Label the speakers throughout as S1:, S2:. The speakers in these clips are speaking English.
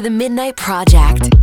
S1: To the Midnight Project.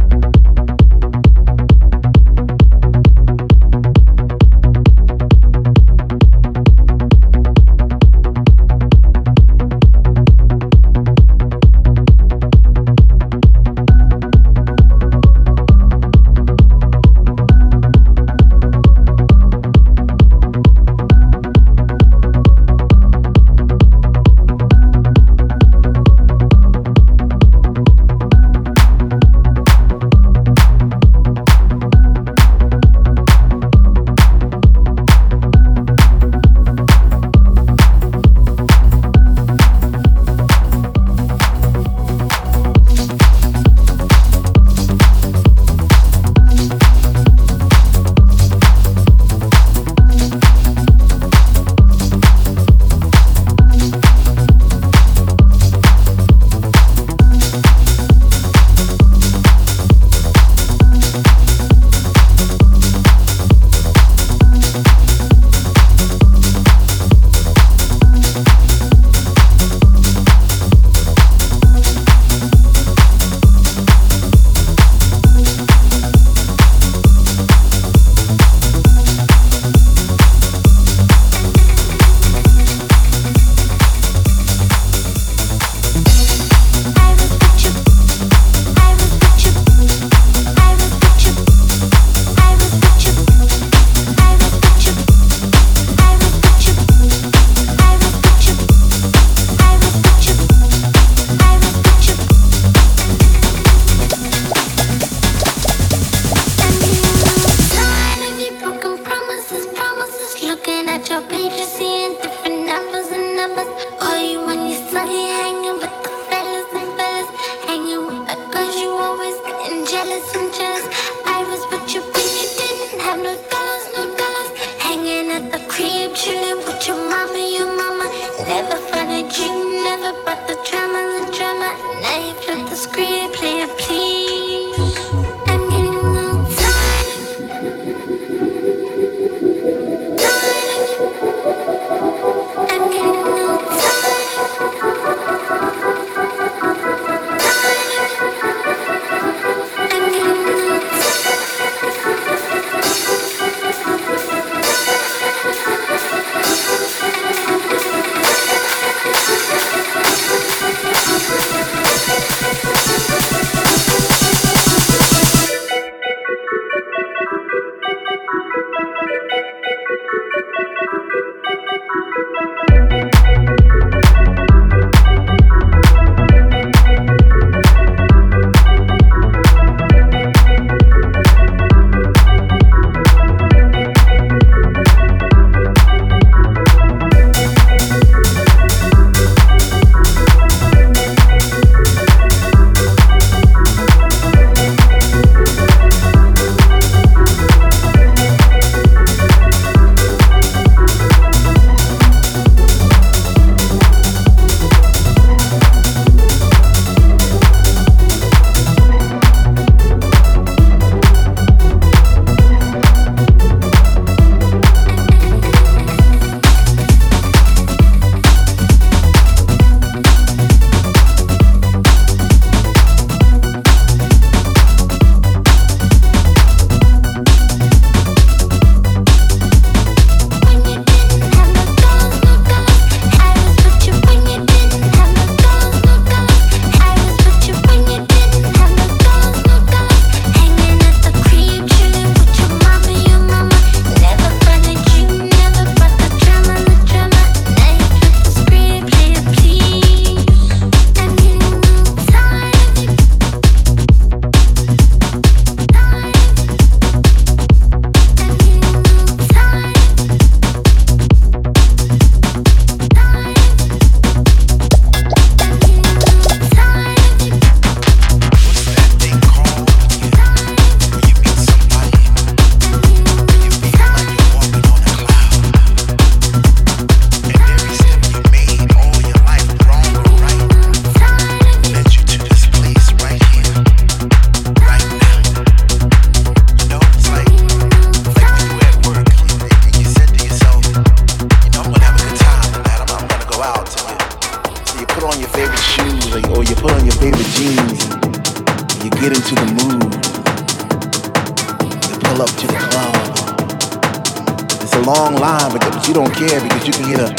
S2: Long line, but you don't care because you can hear the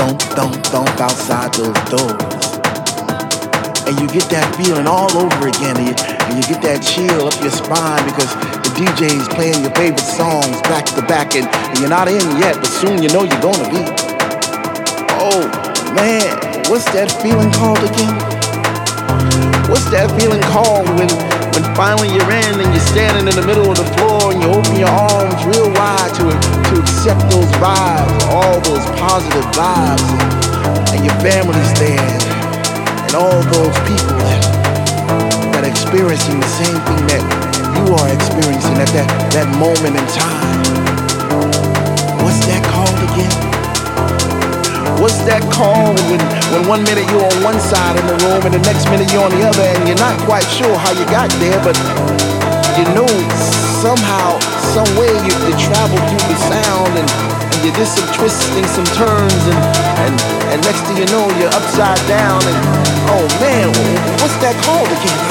S2: thump, thump, thump outside those doors. And you get that feeling all over again, and you, and you get that chill up your spine because the DJ's playing your favorite songs back to back, and, and you're not in yet, but soon you know you're gonna be. Oh man, what's that feeling called again? What's that feeling called when when finally you're in and you're standing in the middle of the floor and you open your arms real wide to to accept those vibes, all those positive vibes, and, your family's there and all those people that, that are experiencing the same thing that you are experiencing at that, that moment in time. What's that called again? What's that called when, when one minute you're on one side of the room and the next minute you're on the other and you're not quite sure how you got there, but you know somehow, some way you, you travel through the sound and you did some twisting, some turns, and, and, and next thing you know, you're upside down, and oh man, what's that called again?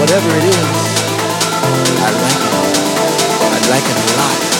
S2: Whatever it is, I like it. I like it a lot.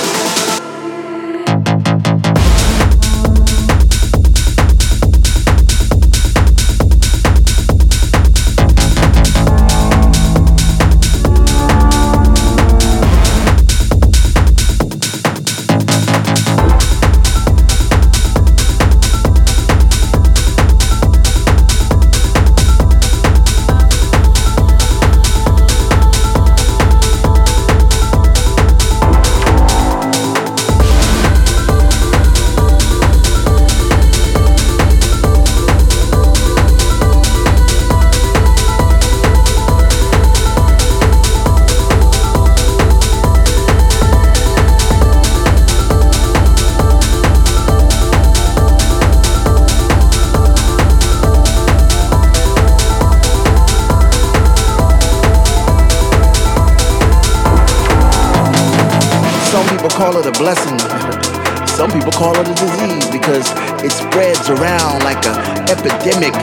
S2: Blessing. Some people call it a disease because it spreads around like an epidemic,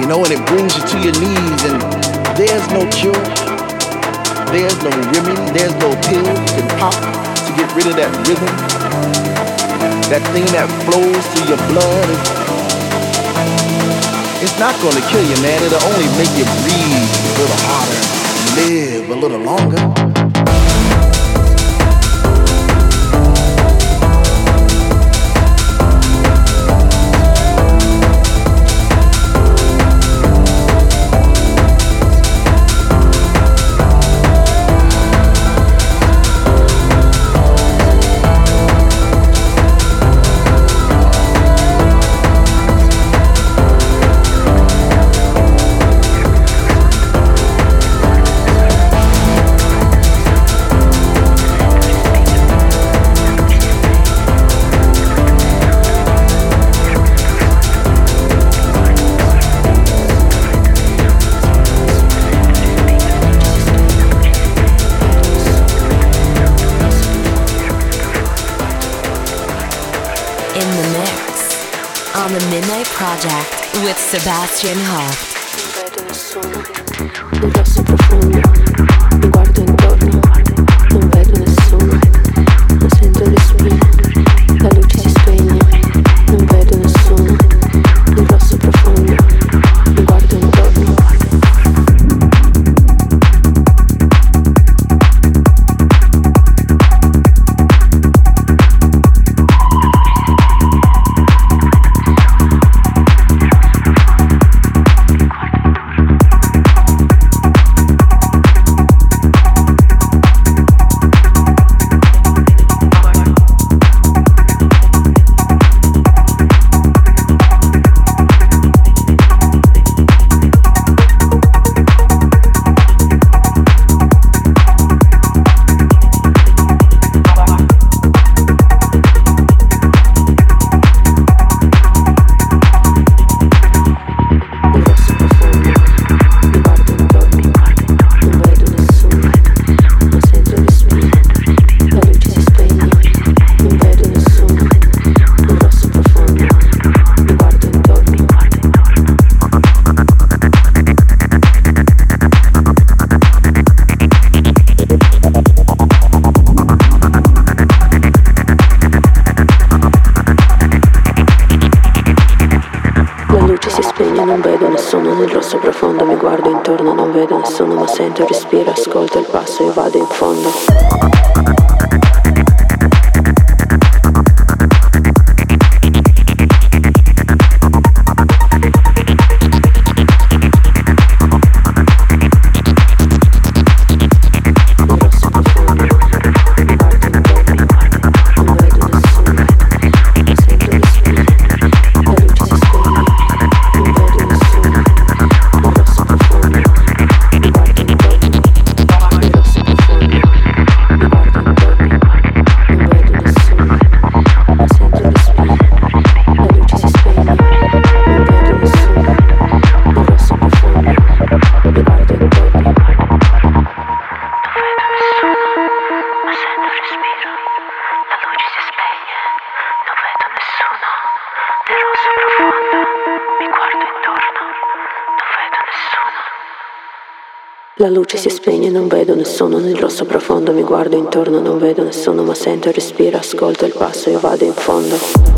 S2: you know, and it brings you to your knees. And there's no cure, there's no remedy, there's no pill you can pop to get rid of that rhythm, that thing that flows through your blood. It's not gonna kill you, man. It'll only make you breathe a little harder, live a little longer.
S3: Sebastiaan Hooft. La luce si spegne, non vedo nessuno nel rosso profondo, mi guardo intorno, non vedo nessuno, ma sento il respiro, ascolto il passo, io vado in fondo.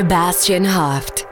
S4: Sebastiaan Hooft.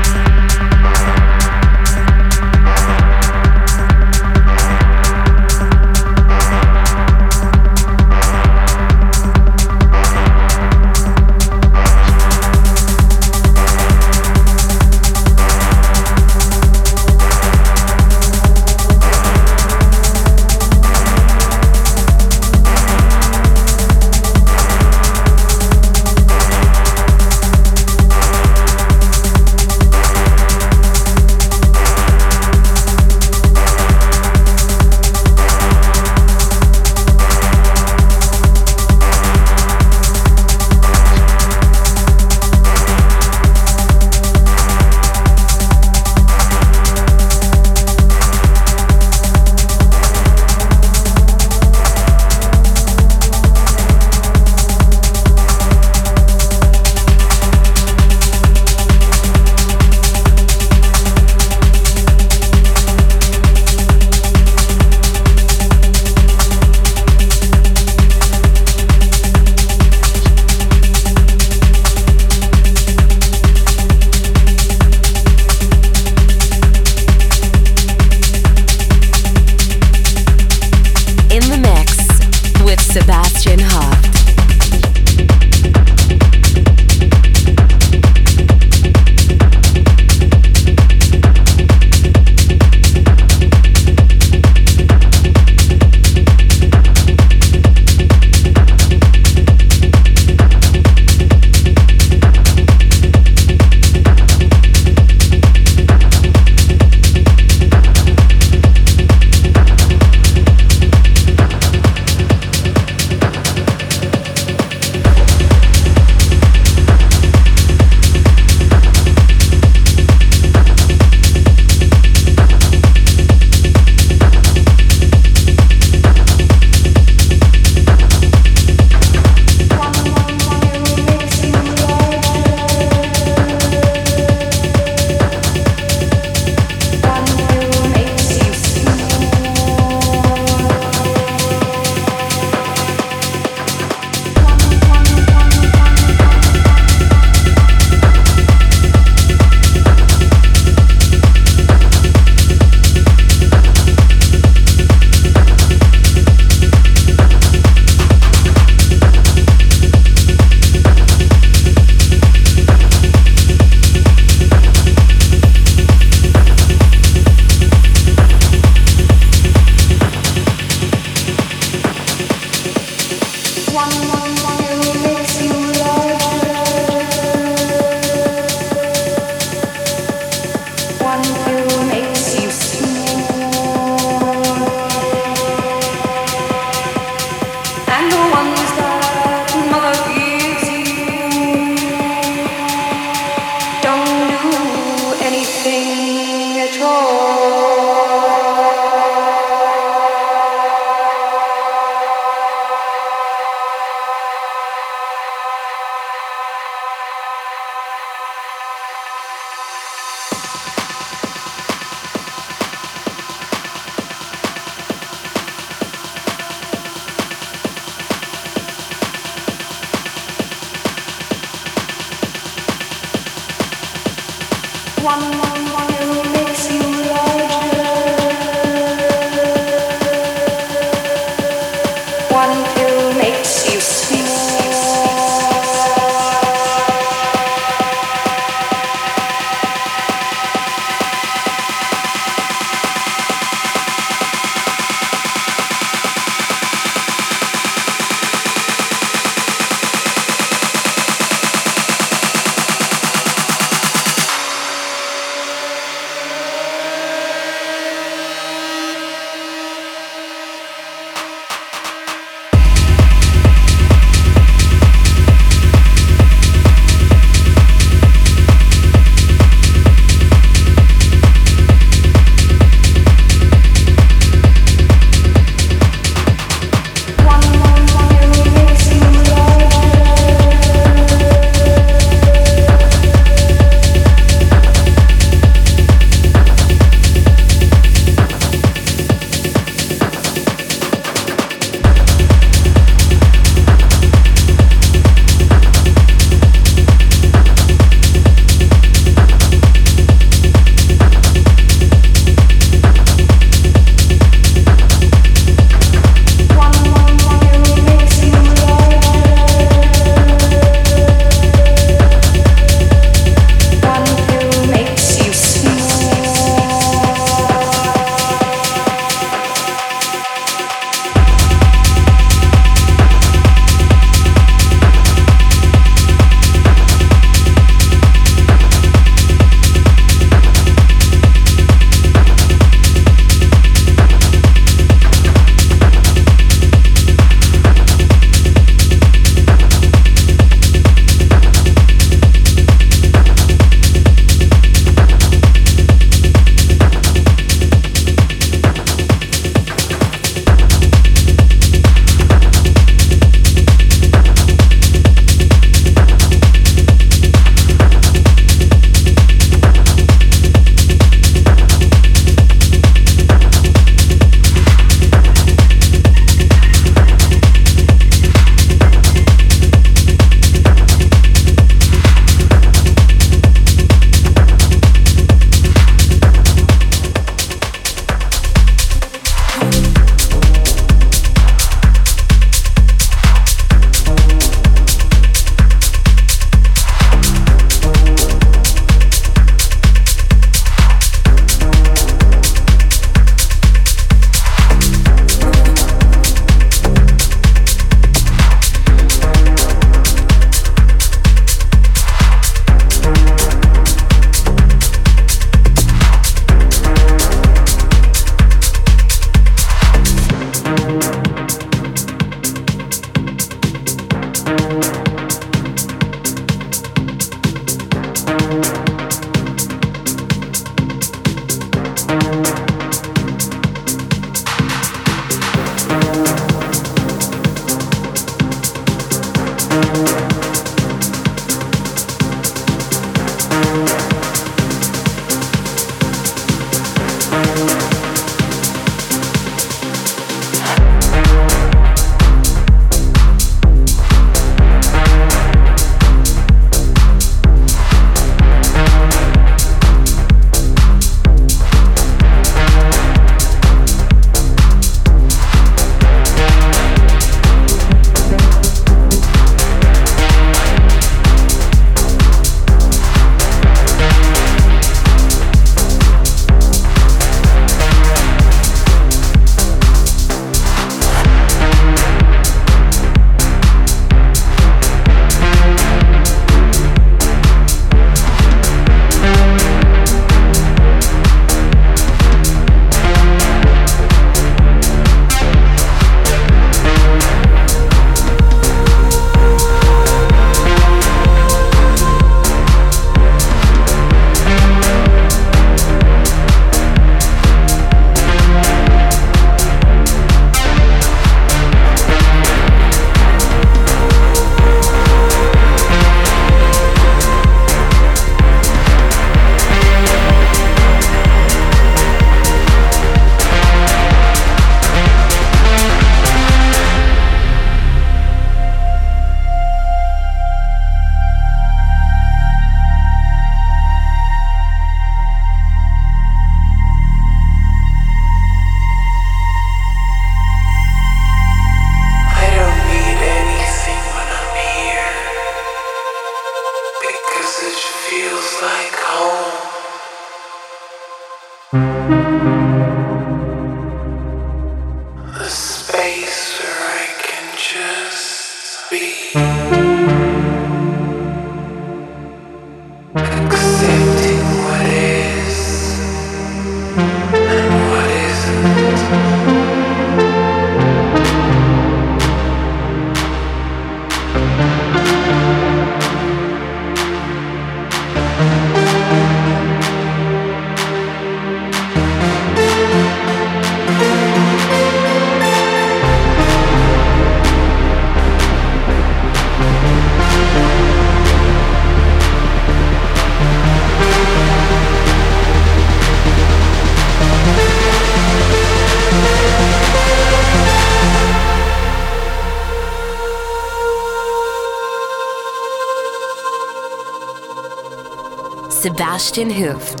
S5: Sebastiaan Hooft.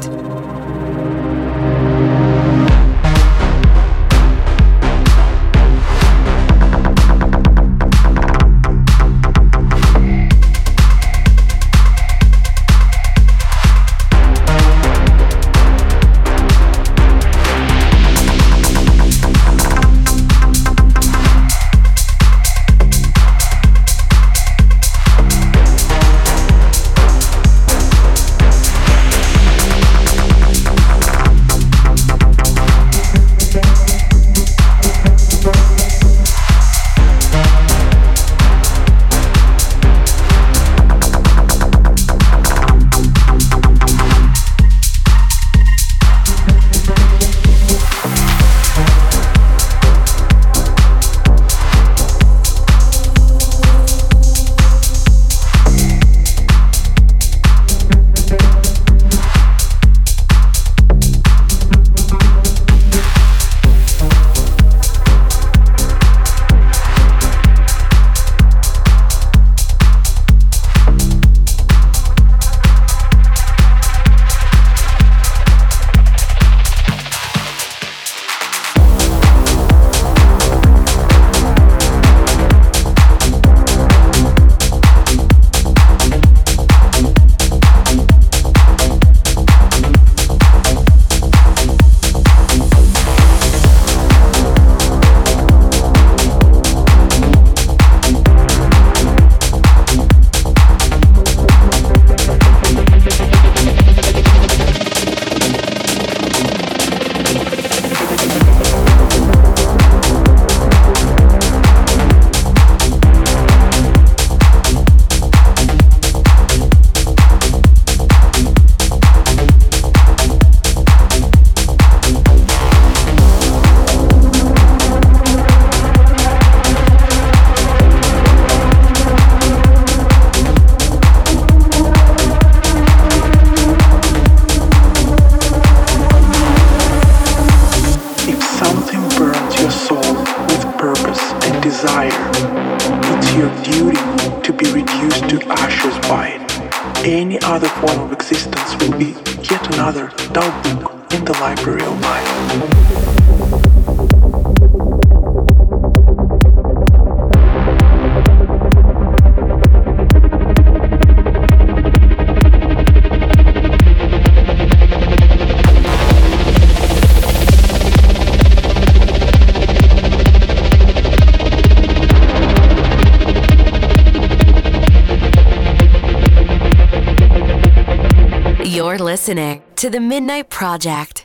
S5: To the Midnight Project.